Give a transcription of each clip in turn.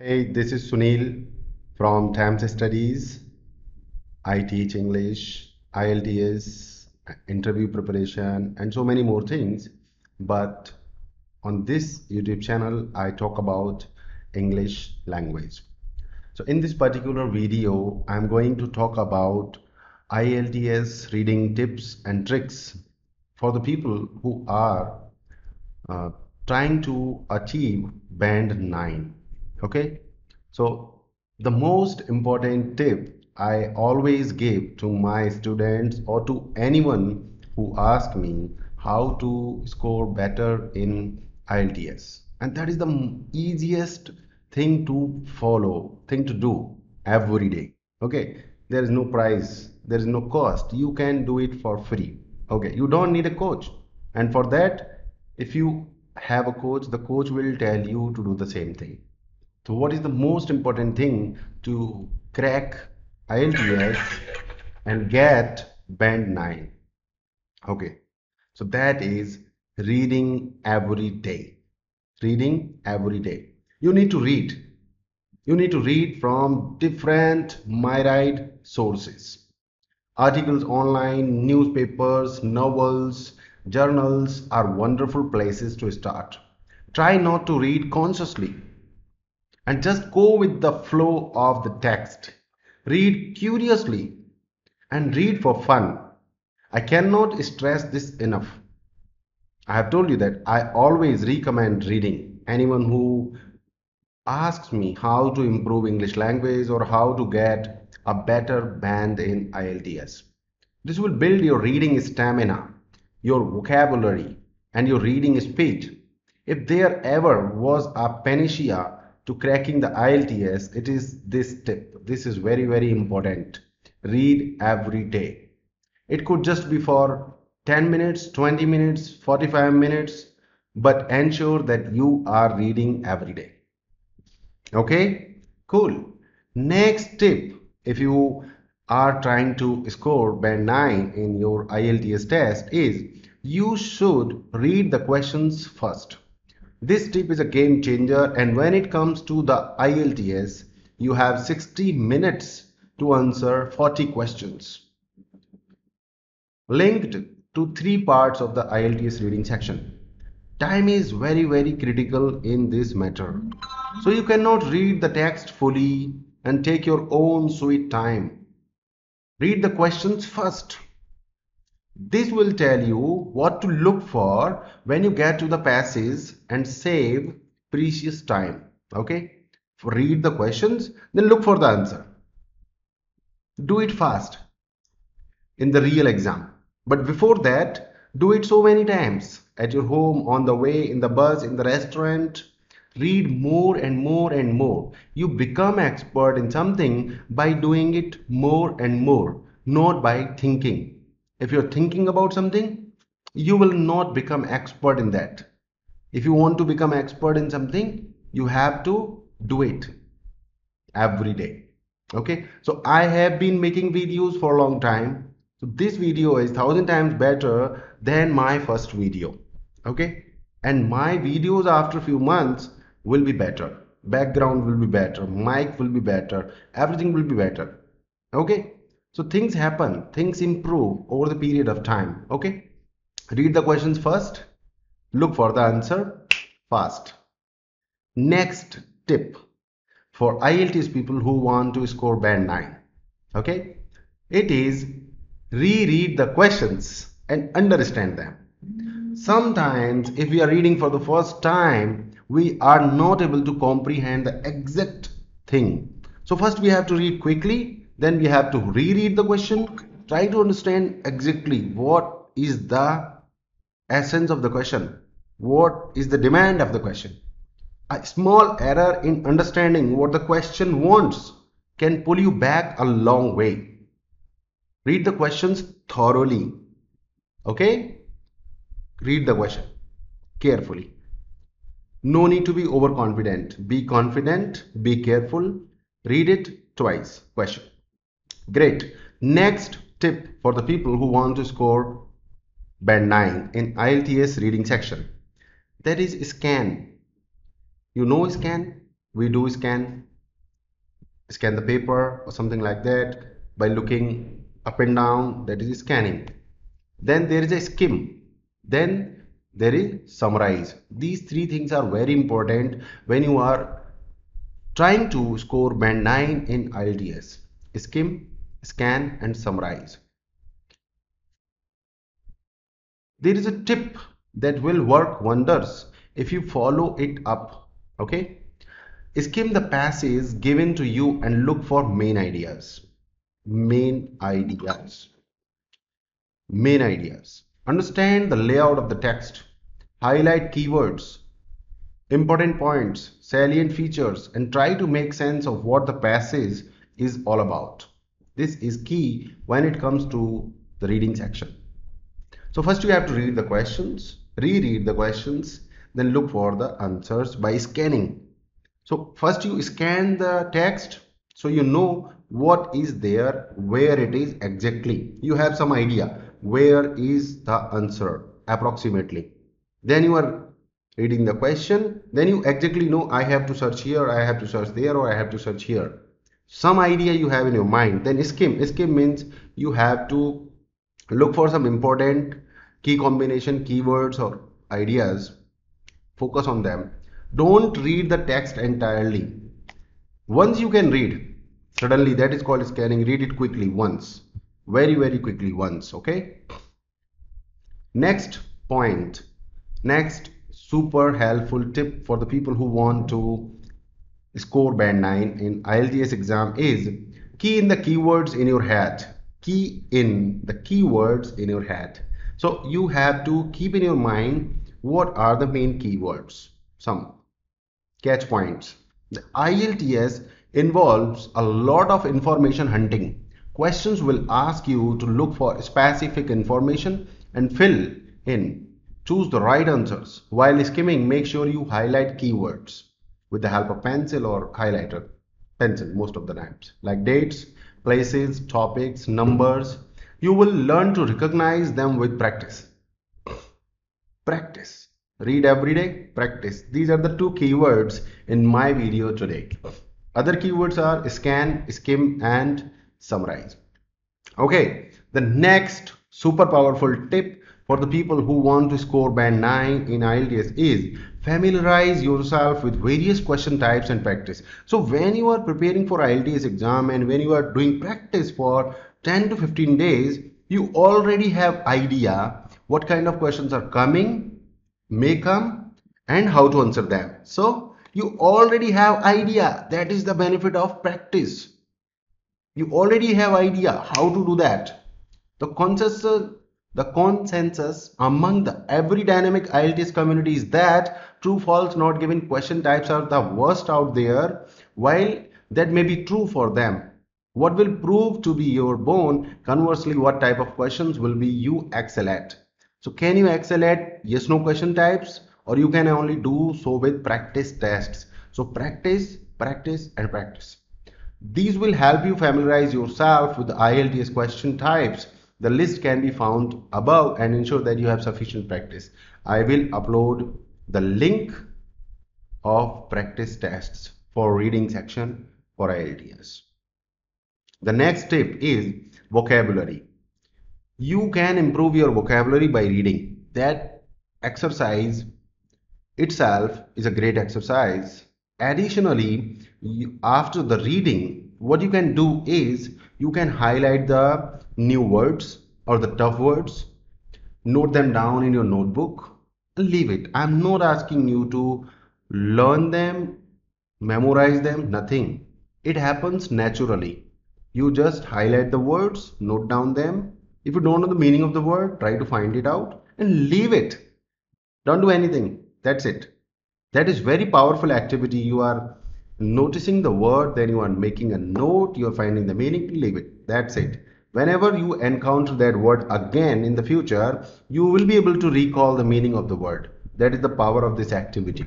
Hey, this is Sunil from TAMS Studies. I teach English, IELTS, interview preparation, and so many more things. But on this YouTube channel, I talk about English language. So in this particular video, I'm going to talk about IELTS reading tips and tricks for the people who are uh, trying to achieve band 9 okay? So the most important tip i always give to my students or to anyone who ask me how to score better in IELTS and that is the easiest thing to follow thing to do every day. Okay? There is no price there is no cost. You can do it for free. Okay? You don't need a coach. And for that if you have a coach the coach will tell you to do the same thing so what is the most important thing to crack IELTS and get band 9 okay so that is reading every day. Reading every day. You need to read. You need to read from different myriad sources. Articles online newspapers novels journals are wonderful places to start. Try not to read consciously and just go with the flow of the text read curiously and read for fun i cannot stress this enough i have told you that i always recommend reading anyone who asks me how to improve english language or how to get a better band in IELTS. This will build your reading stamina, your vocabulary, and your reading speed. If there ever was a panacea to cracking the IELTS, it is this tip. This is very, very important. Read every day. It could just be for 10 minutes, 20 minutes, 45 minutes, but ensure that you are reading every day. Okay, cool. Next tip if you are trying to score band 9 in your IELTS test is you should read the questions first. This tip is a game changer and when it comes to the IELTS you have 60 minutes to answer 40 questions linked to three parts of the IELTS reading section. Time is very very critical in this matter. So you cannot read the text fully and take your own sweet time. Read the questions first. This will tell you what to look for when you get to the passage and save precious time. Okay? Read the questions, then look for the answer. Do it fast in the real exam. But before that, do it so many times at your home, on the way, in the bus, in the restaurant, read more and more and more you become expert in something by doing it more and more not by thinking if you're thinking about something you will not become expert in that. If you want to become expert in something you have to do it every day. Okay? So i have been making videos for a long time. So this video is thousand times better than my first video. Okay? And my videos after few months will be better. Background will be better. Mic will be better. Everything will be better. Okay so things happen things improve over the period of time okay? Read the questions first look for the answer fast. Next tip for IELTS people who want to score band 9 okay? It is reread the questions and understand them. Sometimes if we are reading for the first time we are not able to comprehend the exact thing. So first we have to read quickly, then we have to reread the question, try to understand exactly what is the essence of the question, what is the demand of the question. A small error in understanding what the question wants can pull you back a long way. Read the questions thoroughly. Okay? Read the question carefully. No need to be overconfident. Be confident, be careful, read it twice. Question. Great. Next tip for the people who want to score band 9 in IELTS reading section. That is scan. You know scan? we do scan scan the paper or something like that by looking up and down that is scanning then there is a skim then there is summarize these three things are very important when you are trying to score band 9 in IELTS skim scan and summarize. There is a tip that will work wonders if you follow it up okay? Skim the passage given to you and look for main ideas. Main ideas. Main ideas. Understand the layout of the text. Highlight keywords. Important points salient features and try to make sense of what the passage is all about this is key when it comes to the reading section. So first you have to read the questions reread the questions then look for the answers by scanning. So first you scan the text so you know what is there where it is exactly. You have some idea where is the answer approximately. Then you are reading the question then you exactly know i have to search here i have to search there or i have to search here some idea you have in your mind then skim skim means you have to look for some important key combination keywords or ideas. Focus on them. Don't read the text entirely. Once you can read suddenly that is called scanning. Read it quickly once. Very very quickly once okay? Next point. Next super helpful tip for the people who want to score band 9 in IELTS exam is key in the keywords in your head key in the keywords in your head so you have to keep in your mind what are the main keywords. Some catch points. The IELTS involves a lot of information hunting. Questions will ask you to look for specific information and fill in. Choose the right answers. While skimming make sure you highlight keywords with the help of pencil or highlighter pencil most of the times. Like dates places topics numbers you will learn to recognize them with practice. Practice. Read every day practice. These are the two keywords in my video today. Other keywords are scan skim and summarize. Okay the next super powerful tip for the people who want to score band 9 in IELTS is familiarize yourself with various question types and practice. So when you are preparing for IELTS exam and when you are doing practice for 10 to 15 days, you already have idea what kind of questions are coming, may come and how to answer them. So you already have idea. That is the benefit of practice. You already have idea how to do that. The consensus uh, the consensus among the every dynamic IELTS community is that true false not given question types are the worst out there while that may be true for them. What will prove to be your bone? Conversely what type of questions will be you excel at? So can you excel at yes no question types? Or you can only do so with practice tests. So practice practice and practice. These will help you familiarize yourself with the IELTS question types the list can be found above and ensure that you have sufficient practice. I will upload the link of practice tests for reading section for IELTS. The next tip is vocabulary. You can improve your vocabulary by reading. That exercise itself is a great exercise. Additionally, after the reading, what you can do is you can highlight the new words or the tough words, note them down in your notebook, and leave it. I'm not asking you to learn them, memorize them, nothing. It happens naturally. You just highlight the words, note down them. If you don't know the meaning of the word, try to find it out and leave it. Don't do anything. That's it. That is very powerful activity. You are noticing the word, then you are making a note, you are finding the meaning, leave it. That's it. Whenever you encounter that word again in the future you will be able to recall the meaning of the word. That is the power of this activity.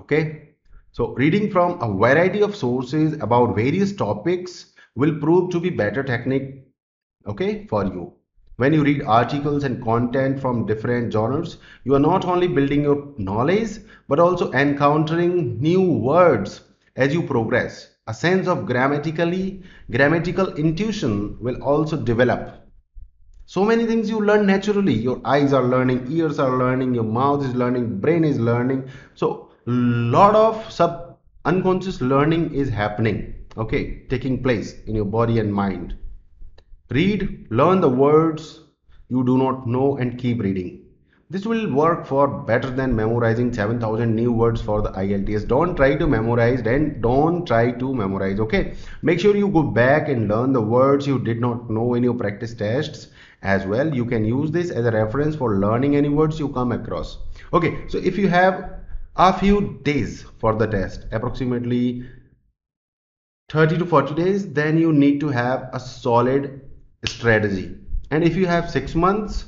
Okay? So reading from a variety of sources about various topics will prove to be better technique okay for you when you read articles and content from different genres you are not only building your knowledge but also encountering new words as you progress. A sense of grammatically grammatical intuition will also develop. So many things you learn naturally. Your eyes are learning ears are learning your mouth is learning brain is learning. So lot of sub unconscious learning is happening okay taking place in your body and mind Read, learn the words you do not know and keep reading. This will work for better than memorizing 7000 new words for the IELTS. Don't try to memorize and don't try to memorize, okay? Make sure you go back and learn the words you did not know in your practice tests as well. You can use this as a reference for learning any words you come across. Okay, so if you have a few days for the test, approximately 30 to 40 days, then you need to have a solid strategy. And if you have six months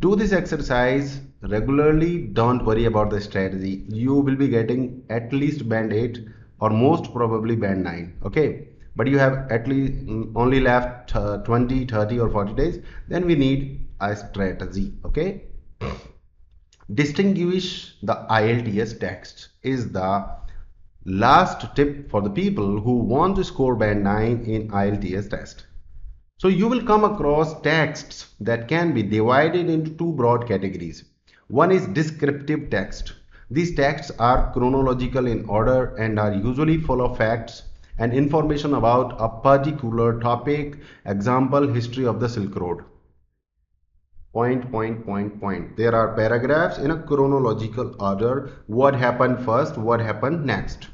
do this exercise regularly. Don't worry about the strategy. You will be getting at least band 8 or most probably band 9 okay? But you have at least only left uh, 20 30 or 40 days then we need a strategy okay? Distinguish the IELTS text is the last tip for the people who want to score band 9 in IELTS test so you will come across texts that can be divided into two broad categories. One is descriptive text. These texts are chronological in order and are usually full of facts and information about a particular topic, example, history of the Silk Road. Point, point, point, point. There are paragraphs in a chronological order. What happened first, what happened next.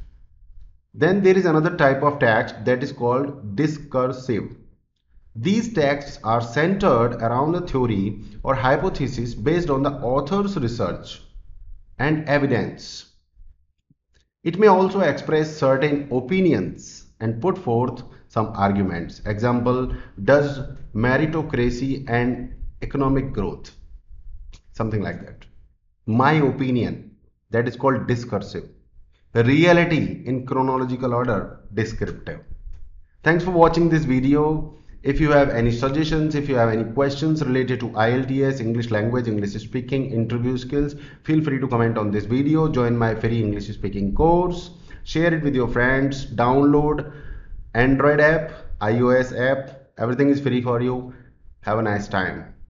Then there is another type of text that is called discursive. These texts are centered around a theory or hypothesis based on the author's research and evidence. It may also express certain opinions and put forth some arguments. Example, does meritocracy and economic growth? Something like that. My opinion, that is called discursive. Reality in chronological order, descriptive. Thanks for watching this video. If you have any suggestions, if you have any questions related to IELTS, English language, English speaking, interview skills, feel free to comment on this video. Join my free English speaking course. Share it with your friends. Download Android app, iOS app. Everything is free for you. Have a nice time.